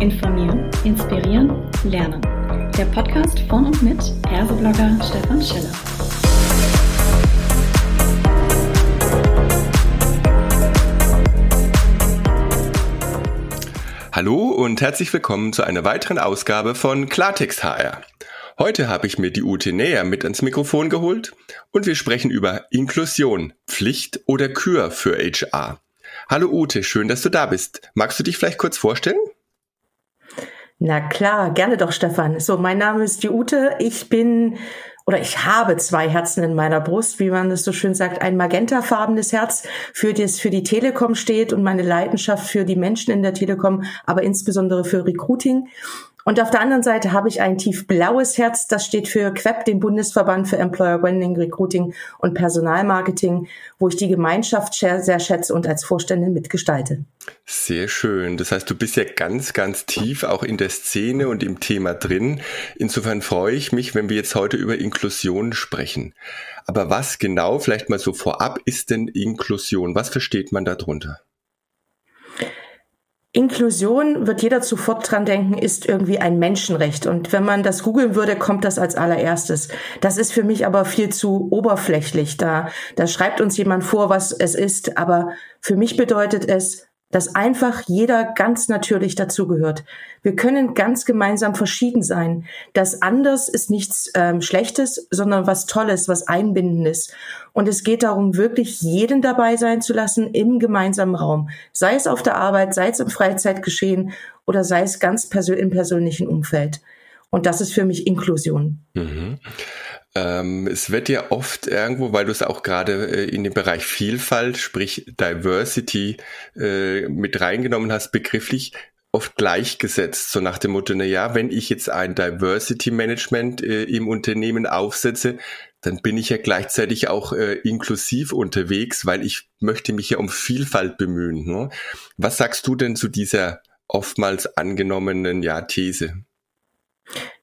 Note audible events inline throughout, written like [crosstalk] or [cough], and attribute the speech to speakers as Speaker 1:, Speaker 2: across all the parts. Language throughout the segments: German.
Speaker 1: Informieren, Inspirieren, Lernen. Der Podcast von und mit Erseblogger Stefan Schiller.
Speaker 2: Hallo und herzlich willkommen zu einer weiteren Ausgabe von Klartext HR. Heute habe ich mir die Ute näher mit ans Mikrofon geholt und wir sprechen über Inklusion, Pflicht oder Kür für HR. Hallo Ute, schön, dass du da bist. Magst du dich vielleicht kurz vorstellen?
Speaker 3: Na klar, gerne doch, Stefan. So, mein Name ist die Ute. Ich bin oder ich habe zwei Herzen in meiner Brust, wie man das so schön sagt, ein magentafarbenes Herz, für das für die Telekom steht und meine Leidenschaft für die Menschen in der Telekom, aber insbesondere für Recruiting. Und auf der anderen Seite habe ich ein tiefblaues Herz, das steht für QEP, den Bundesverband für Employer Branding, Recruiting und Personalmarketing, wo ich die Gemeinschaft sehr schätze und als Vorständin mitgestalte.
Speaker 2: Sehr schön. Das heißt, du bist ja ganz, ganz tief auch in der Szene und im Thema drin. Insofern freue ich mich, wenn wir jetzt heute über Inklusion sprechen. Aber was genau, vielleicht mal so vorab, ist denn Inklusion? Was versteht man darunter?
Speaker 3: Inklusion wird jeder sofort dran denken, ist irgendwie ein Menschenrecht. Und wenn man das googeln würde, kommt das als allererstes. Das ist für mich aber viel zu oberflächlich. Da, da schreibt uns jemand vor, was es ist. Aber für mich bedeutet es, dass einfach jeder ganz natürlich dazugehört. Wir können ganz gemeinsam verschieden sein. Das anders ist nichts ähm, Schlechtes, sondern was Tolles, was Einbindendes. Und es geht darum, wirklich jeden dabei sein zu lassen im gemeinsamen Raum. Sei es auf der Arbeit, sei es im Freizeitgeschehen oder sei es ganz persö im persönlichen Umfeld. Und das ist für mich Inklusion. Mhm.
Speaker 2: Ähm, es wird ja oft irgendwo, weil du es auch gerade äh, in dem Bereich Vielfalt, sprich Diversity, äh, mit reingenommen hast, begrifflich, oft gleichgesetzt, so nach dem Motto, na ja, wenn ich jetzt ein Diversity Management äh, im Unternehmen aufsetze, dann bin ich ja gleichzeitig auch äh, inklusiv unterwegs, weil ich möchte mich ja um Vielfalt bemühen. Ne? Was sagst du denn zu dieser oftmals angenommenen ja, These?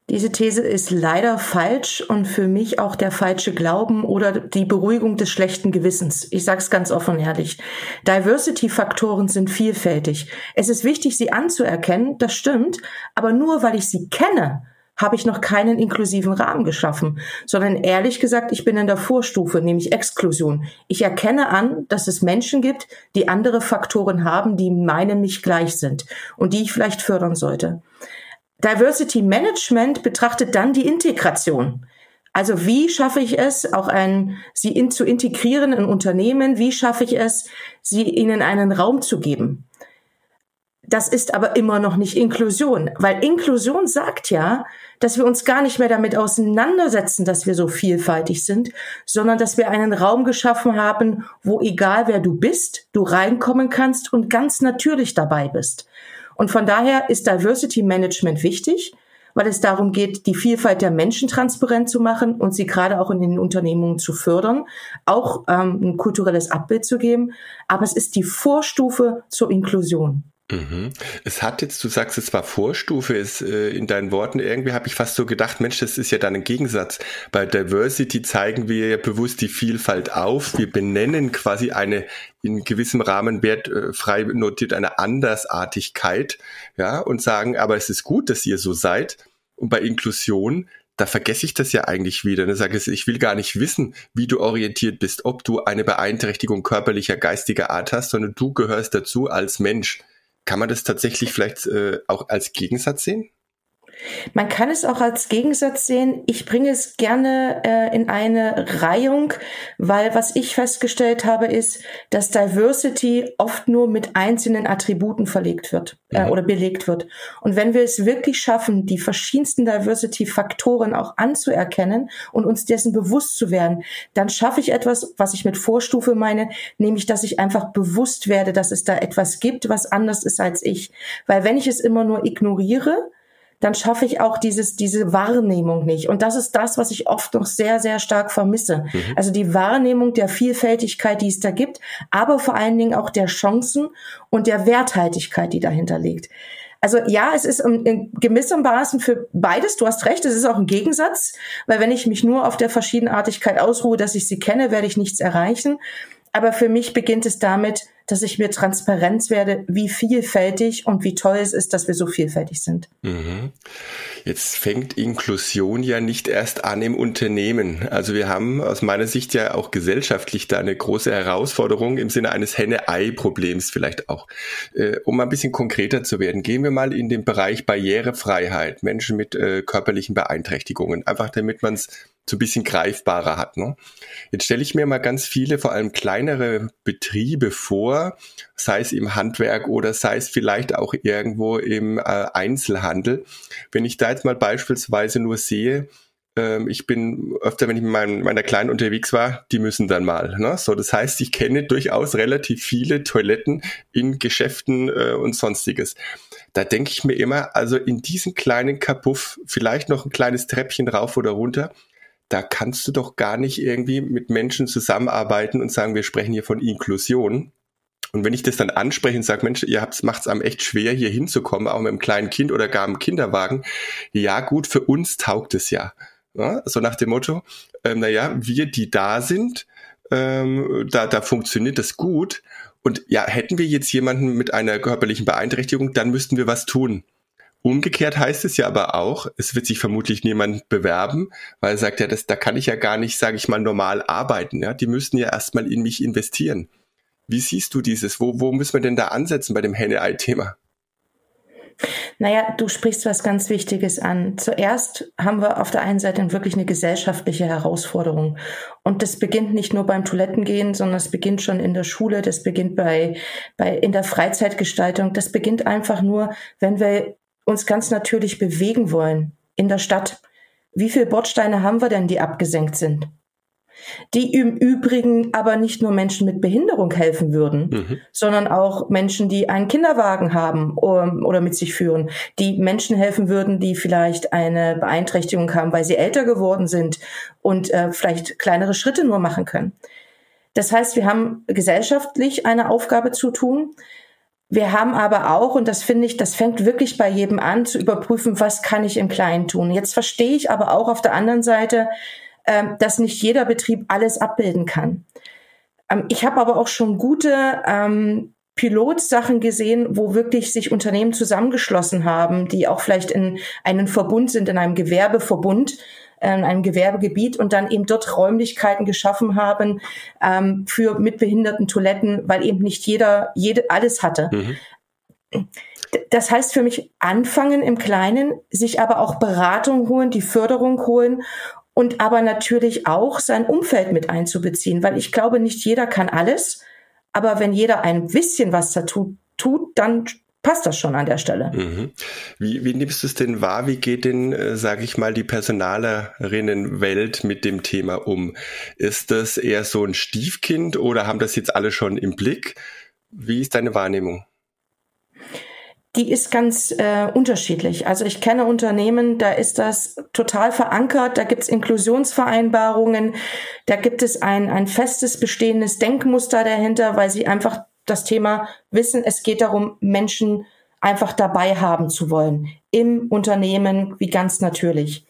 Speaker 3: Diese These ist leider falsch und für mich auch der falsche Glauben oder die Beruhigung des schlechten Gewissens. Ich sage es ganz offen und ehrlich. Diversity-Faktoren sind vielfältig. Es ist wichtig, sie anzuerkennen, das stimmt, aber nur weil ich sie kenne, habe ich noch keinen inklusiven Rahmen geschaffen, sondern ehrlich gesagt, ich bin in der Vorstufe, nämlich Exklusion. Ich erkenne an, dass es Menschen gibt, die andere Faktoren haben, die meinen nicht gleich sind und die ich vielleicht fördern sollte. Diversity Management betrachtet dann die Integration. Also wie schaffe ich es, auch ein, sie in, zu integrieren in Unternehmen? Wie schaffe ich es, sie ihnen einen Raum zu geben? Das ist aber immer noch nicht Inklusion, weil Inklusion sagt ja, dass wir uns gar nicht mehr damit auseinandersetzen, dass wir so vielfältig sind, sondern dass wir einen Raum geschaffen haben, wo egal wer du bist, du reinkommen kannst und ganz natürlich dabei bist. Und von daher ist Diversity Management wichtig, weil es darum geht, die Vielfalt der Menschen transparent zu machen und sie gerade auch in den Unternehmungen zu fördern, auch ähm, ein kulturelles Abbild zu geben. Aber es ist die Vorstufe zur Inklusion.
Speaker 2: Mhm. Es hat jetzt, du sagst, es war Vorstufe, ist äh, in deinen Worten, irgendwie habe ich fast so gedacht, Mensch, das ist ja dann ein Gegensatz. Bei Diversity zeigen wir ja bewusst die Vielfalt auf. Wir benennen quasi eine in gewissem Rahmen wertfrei notiert eine Andersartigkeit, ja, und sagen, aber es ist gut, dass ihr so seid. Und bei Inklusion da vergesse ich das ja eigentlich wieder. Dann sage ich, ich will gar nicht wissen, wie du orientiert bist, ob du eine Beeinträchtigung körperlicher, geistiger Art hast, sondern du gehörst dazu als Mensch. Kann man das tatsächlich vielleicht äh, auch als Gegensatz sehen?
Speaker 3: Man kann es auch als Gegensatz sehen. Ich bringe es gerne äh, in eine Reihung, weil was ich festgestellt habe, ist, dass Diversity oft nur mit einzelnen Attributen verlegt wird äh, mhm. oder belegt wird. Und wenn wir es wirklich schaffen, die verschiedensten Diversity-Faktoren auch anzuerkennen und uns dessen bewusst zu werden, dann schaffe ich etwas, was ich mit Vorstufe meine, nämlich, dass ich einfach bewusst werde, dass es da etwas gibt, was anders ist als ich. Weil wenn ich es immer nur ignoriere, dann schaffe ich auch dieses, diese Wahrnehmung nicht. Und das ist das, was ich oft noch sehr, sehr stark vermisse. Mhm. Also die Wahrnehmung der Vielfältigkeit, die es da gibt, aber vor allen Dingen auch der Chancen und der Werthaltigkeit, die dahinter liegt. Also ja, es ist in gewissem Maßen für beides. Du hast recht, es ist auch ein Gegensatz, weil wenn ich mich nur auf der Verschiedenartigkeit ausruhe, dass ich sie kenne, werde ich nichts erreichen. Aber für mich beginnt es damit, dass ich mir Transparenz werde, wie vielfältig und wie toll es ist, dass wir so vielfältig sind. Mhm.
Speaker 2: Jetzt fängt Inklusion ja nicht erst an im Unternehmen. Also wir haben aus meiner Sicht ja auch gesellschaftlich da eine große Herausforderung im Sinne eines Henne-Ei-Problems vielleicht auch. Äh, um ein bisschen konkreter zu werden, gehen wir mal in den Bereich Barrierefreiheit, Menschen mit äh, körperlichen Beeinträchtigungen, einfach damit man es so ein bisschen greifbarer hat. Ne? Jetzt stelle ich mir mal ganz viele, vor allem kleinere Betriebe vor, sei es im Handwerk oder sei es vielleicht auch irgendwo im äh, Einzelhandel. Wenn ich da jetzt mal beispielsweise nur sehe, ähm, ich bin öfter, wenn ich mit meinem, meiner Kleinen unterwegs war, die müssen dann mal. Ne? So, das heißt, ich kenne durchaus relativ viele Toiletten in Geschäften äh, und sonstiges. Da denke ich mir immer, also in diesen kleinen Kapuff, vielleicht noch ein kleines Treppchen rauf oder runter, da kannst du doch gar nicht irgendwie mit Menschen zusammenarbeiten und sagen, wir sprechen hier von Inklusion. Und wenn ich das dann anspreche und sage, Mensch, ihr macht es einem echt schwer, hier hinzukommen, auch mit einem kleinen Kind oder gar im Kinderwagen, ja gut, für uns taugt es ja. ja so nach dem Motto, ähm, naja, wir, die da sind, ähm, da, da funktioniert das gut. Und ja, hätten wir jetzt jemanden mit einer körperlichen Beeinträchtigung, dann müssten wir was tun. Umgekehrt heißt es ja aber auch, es wird sich vermutlich niemand bewerben, weil er sagt, ja, das, da kann ich ja gar nicht, sage ich mal, normal arbeiten. Ja? Die müssten ja erstmal in mich investieren. Wie siehst du dieses? Wo, wo müssen wir denn da ansetzen bei dem Henne-Ei-Thema?
Speaker 3: Naja, du sprichst was ganz Wichtiges an. Zuerst haben wir auf der einen Seite wirklich eine gesellschaftliche Herausforderung. Und das beginnt nicht nur beim Toilettengehen, sondern es beginnt schon in der Schule, das beginnt bei, bei, in der Freizeitgestaltung. Das beginnt einfach nur, wenn wir uns ganz natürlich bewegen wollen in der Stadt. Wie viele Bordsteine haben wir denn, die abgesenkt sind? Die im Übrigen aber nicht nur Menschen mit Behinderung helfen würden, mhm. sondern auch Menschen, die einen Kinderwagen haben oder mit sich führen, die Menschen helfen würden, die vielleicht eine Beeinträchtigung haben, weil sie älter geworden sind und äh, vielleicht kleinere Schritte nur machen können. Das heißt, wir haben gesellschaftlich eine Aufgabe zu tun. Wir haben aber auch, und das finde ich, das fängt wirklich bei jedem an, zu überprüfen, was kann ich im Kleinen tun. Jetzt verstehe ich aber auch auf der anderen Seite, dass nicht jeder Betrieb alles abbilden kann. Ähm, ich habe aber auch schon gute ähm, Pilotsachen gesehen, wo wirklich sich Unternehmen zusammengeschlossen haben, die auch vielleicht in einen Verbund sind, in einem Gewerbeverbund in einem Gewerbegebiet und dann eben dort Räumlichkeiten geschaffen haben ähm, für mitbehinderten Toiletten, weil eben nicht jeder jede alles hatte. Mhm. Das heißt für mich anfangen im Kleinen, sich aber auch Beratung holen, die Förderung holen und aber natürlich auch sein Umfeld mit einzubeziehen, weil ich glaube, nicht jeder kann alles, aber wenn jeder ein bisschen was dazu tut, dann passt das schon an der Stelle. Mhm.
Speaker 2: Wie, wie nimmst du es denn wahr? Wie geht denn, äh, sage ich mal, die Personalerinnenwelt mit dem Thema um? Ist das eher so ein Stiefkind oder haben das jetzt alle schon im Blick? Wie ist deine Wahrnehmung?
Speaker 3: Die ist ganz äh, unterschiedlich. Also ich kenne Unternehmen, da ist das total verankert, da gibt's Inklusionsvereinbarungen, da gibt es ein, ein festes bestehendes Denkmuster dahinter, weil sie einfach das Thema wissen, es geht darum, Menschen einfach dabei haben zu wollen. Im Unternehmen, wie ganz natürlich.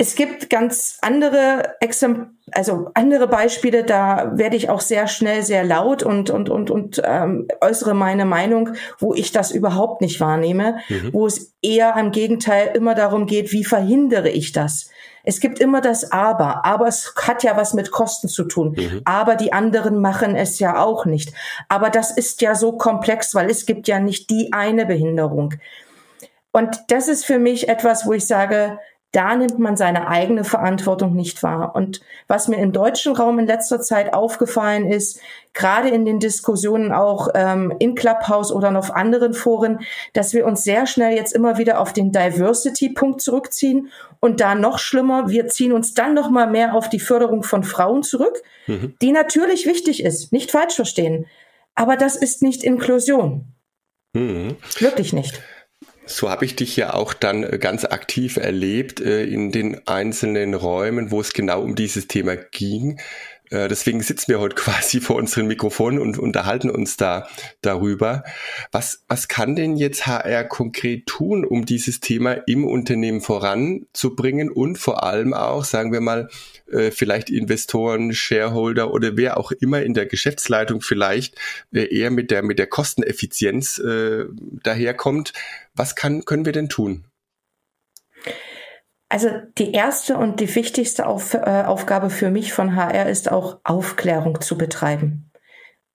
Speaker 3: Es gibt ganz andere Exemp also andere Beispiele, da werde ich auch sehr schnell sehr laut und und und und ähm, äußere meine Meinung, wo ich das überhaupt nicht wahrnehme, mhm. wo es eher im Gegenteil immer darum geht, wie verhindere ich das? Es gibt immer das Aber. Aber es hat ja was mit Kosten zu tun. Mhm. Aber die anderen machen es ja auch nicht. Aber das ist ja so komplex, weil es gibt ja nicht die eine Behinderung. Und das ist für mich etwas, wo ich sage, da nimmt man seine eigene Verantwortung nicht wahr. Und was mir im deutschen Raum in letzter Zeit aufgefallen ist, gerade in den Diskussionen auch ähm, in Clubhouse oder auf anderen Foren, dass wir uns sehr schnell jetzt immer wieder auf den Diversity-Punkt zurückziehen und da noch schlimmer, wir ziehen uns dann noch mal mehr auf die Förderung von Frauen zurück, mhm. die natürlich wichtig ist, nicht falsch verstehen, aber das ist nicht Inklusion. Mhm. Wirklich nicht.
Speaker 2: So habe ich dich ja auch dann äh, ganz aktiv erlebt äh, in den einzelnen Räumen, wo es genau um dieses Thema ging. Äh, deswegen sitzen wir heute [laughs] quasi vor unseren Mikrofonen und unterhalten uns da darüber. Was, was kann denn jetzt HR konkret tun, um dieses Thema im Unternehmen voranzubringen und vor allem auch, sagen wir mal, äh, vielleicht Investoren, Shareholder oder wer auch immer in der Geschäftsleitung vielleicht äh, eher mit der, mit der Kosteneffizienz äh, daherkommt. Was kann, können wir denn tun?
Speaker 3: Also die erste und die wichtigste Auf, äh, Aufgabe für mich von HR ist auch Aufklärung zu betreiben.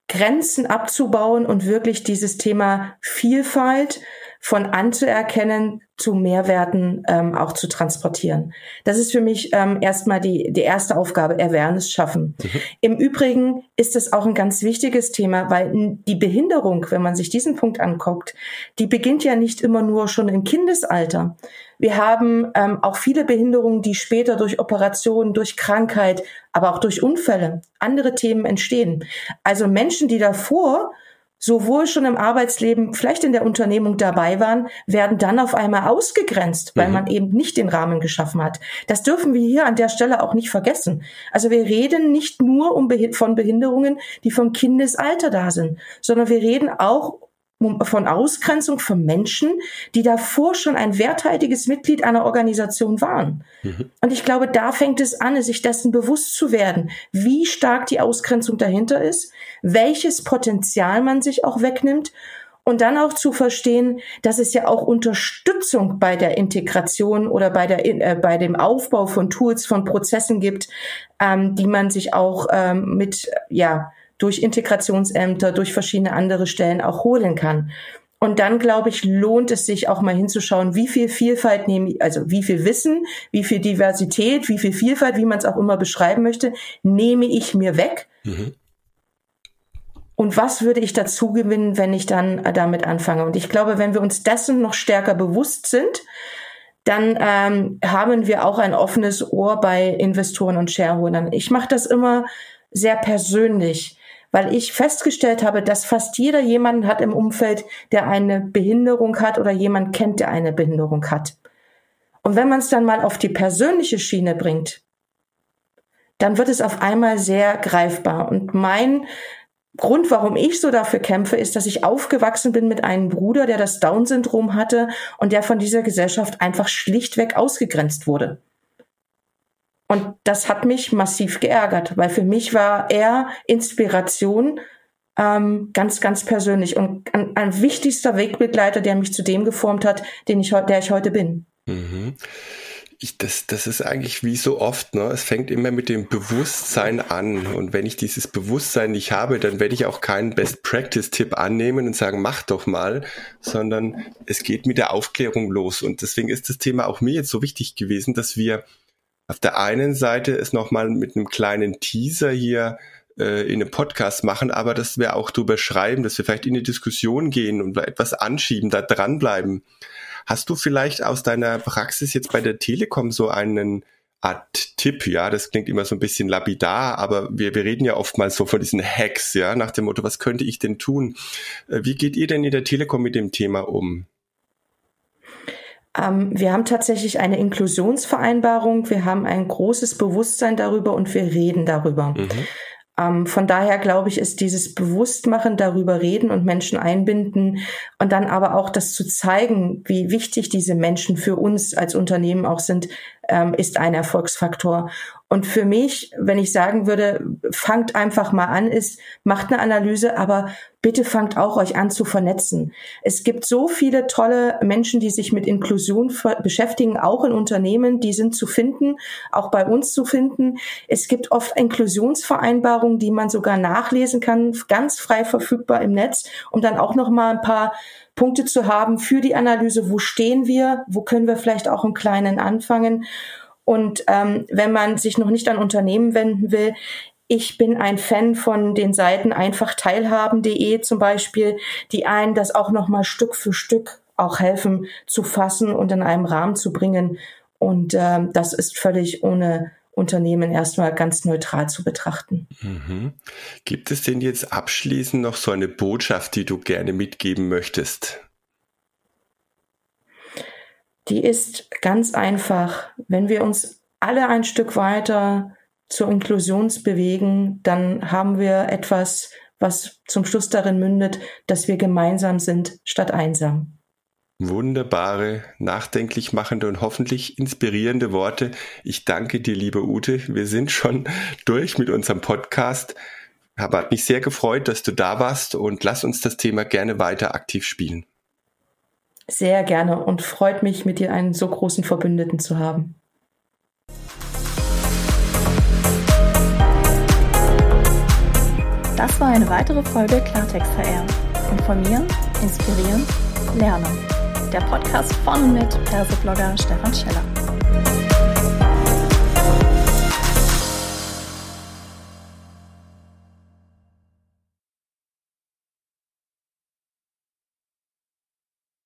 Speaker 3: Grenzen abzubauen und wirklich dieses Thema Vielfalt von anzuerkennen zu Mehrwerten ähm, auch zu transportieren. Das ist für mich ähm, erstmal die, die erste Aufgabe, Awareness schaffen. Mhm. Im Übrigen ist es auch ein ganz wichtiges Thema, weil die Behinderung, wenn man sich diesen Punkt anguckt, die beginnt ja nicht immer nur schon im Kindesalter. Wir haben ähm, auch viele Behinderungen, die später durch Operationen, durch Krankheit, aber auch durch Unfälle, andere Themen entstehen. Also Menschen, die davor sowohl schon im Arbeitsleben, vielleicht in der Unternehmung dabei waren, werden dann auf einmal ausgegrenzt, weil mhm. man eben nicht den Rahmen geschaffen hat. Das dürfen wir hier an der Stelle auch nicht vergessen. Also wir reden nicht nur um von Behinderungen, die vom Kindesalter da sind, sondern wir reden auch von Ausgrenzung von Menschen, die davor schon ein werthaltiges Mitglied einer Organisation waren. Mhm. Und ich glaube, da fängt es an, sich dessen bewusst zu werden, wie stark die Ausgrenzung dahinter ist, welches Potenzial man sich auch wegnimmt und dann auch zu verstehen, dass es ja auch Unterstützung bei der Integration oder bei der äh, bei dem Aufbau von Tools, von Prozessen gibt, ähm, die man sich auch ähm, mit ja durch Integrationsämter, durch verschiedene andere Stellen auch holen kann. Und dann, glaube ich, lohnt es sich auch mal hinzuschauen, wie viel Vielfalt nehme ich, also wie viel Wissen, wie viel Diversität, wie viel Vielfalt, wie man es auch immer beschreiben möchte, nehme ich mir weg. Mhm. Und was würde ich dazu gewinnen, wenn ich dann damit anfange? Und ich glaube, wenn wir uns dessen noch stärker bewusst sind, dann ähm, haben wir auch ein offenes Ohr bei Investoren und Shareholdern. Ich mache das immer sehr persönlich weil ich festgestellt habe, dass fast jeder jemanden hat im Umfeld, der eine Behinderung hat oder jemand kennt, der eine Behinderung hat. Und wenn man es dann mal auf die persönliche Schiene bringt, dann wird es auf einmal sehr greifbar. Und mein Grund, warum ich so dafür kämpfe, ist, dass ich aufgewachsen bin mit einem Bruder, der das Down-Syndrom hatte und der von dieser Gesellschaft einfach schlichtweg ausgegrenzt wurde. Und das hat mich massiv geärgert, weil für mich war er Inspiration ähm, ganz, ganz persönlich und ein, ein, wichtigster Wegbegleiter, der mich zu dem geformt hat, den ich, der ich heute bin. Mhm.
Speaker 2: Ich, das, das ist eigentlich wie so oft, ne? Es fängt immer mit dem Bewusstsein an. Und wenn ich dieses Bewusstsein nicht habe, dann werde ich auch keinen Best-Practice-Tipp annehmen und sagen, mach doch mal, sondern es geht mit der Aufklärung los. Und deswegen ist das Thema auch mir jetzt so wichtig gewesen, dass wir auf der einen Seite ist nochmal mit einem kleinen Teaser hier äh, in einem Podcast machen, aber dass wir auch drüber schreiben, dass wir vielleicht in die Diskussion gehen und etwas anschieben, da dranbleiben. Hast du vielleicht aus deiner Praxis jetzt bei der Telekom so einen Art Tipp, ja, das klingt immer so ein bisschen lapidar, aber wir, wir reden ja oftmals so von diesen Hacks, ja, nach dem Motto, was könnte ich denn tun? Äh, wie geht ihr denn in der Telekom mit dem Thema um?
Speaker 3: Ähm, wir haben tatsächlich eine Inklusionsvereinbarung, wir haben ein großes Bewusstsein darüber und wir reden darüber. Mhm. Ähm, von daher glaube ich, ist dieses Bewusstmachen, darüber reden und Menschen einbinden und dann aber auch das zu zeigen, wie wichtig diese Menschen für uns als Unternehmen auch sind, ähm, ist ein Erfolgsfaktor. Und für mich, wenn ich sagen würde, fangt einfach mal an, ist, macht eine Analyse, aber bitte fangt auch euch an zu vernetzen. Es gibt so viele tolle Menschen, die sich mit Inklusion beschäftigen, auch in Unternehmen, die sind zu finden, auch bei uns zu finden. Es gibt oft Inklusionsvereinbarungen, die man sogar nachlesen kann, ganz frei verfügbar im Netz, um dann auch noch mal ein paar Punkte zu haben für die Analyse, wo stehen wir, wo können wir vielleicht auch im Kleinen anfangen. Und ähm, wenn man sich noch nicht an Unternehmen wenden will, ich bin ein Fan von den Seiten einfach teilhaben.de zum Beispiel, die einen das auch nochmal Stück für Stück auch helfen zu fassen und in einem Rahmen zu bringen. Und ähm, das ist völlig ohne Unternehmen erstmal ganz neutral zu betrachten.
Speaker 2: Mhm. Gibt es denn jetzt abschließend noch so eine Botschaft, die du gerne mitgeben möchtest?
Speaker 3: Die ist ganz einfach, wenn wir uns alle ein Stück weiter zur Inklusion bewegen, dann haben wir etwas, was zum Schluss darin mündet, dass wir gemeinsam sind statt einsam.
Speaker 2: Wunderbare, nachdenklich machende und hoffentlich inspirierende Worte. Ich danke dir, liebe Ute. Wir sind schon durch mit unserem Podcast. Aber hat mich sehr gefreut, dass du da warst und lass uns das Thema gerne weiter aktiv spielen.
Speaker 3: Sehr gerne und freut mich, mit dir einen so großen Verbündeten zu haben.
Speaker 1: Das war eine weitere Folge Klartext HR. Informieren, inspirieren, lernen der Podcast von und mit Perseblogger Stefan Scheller.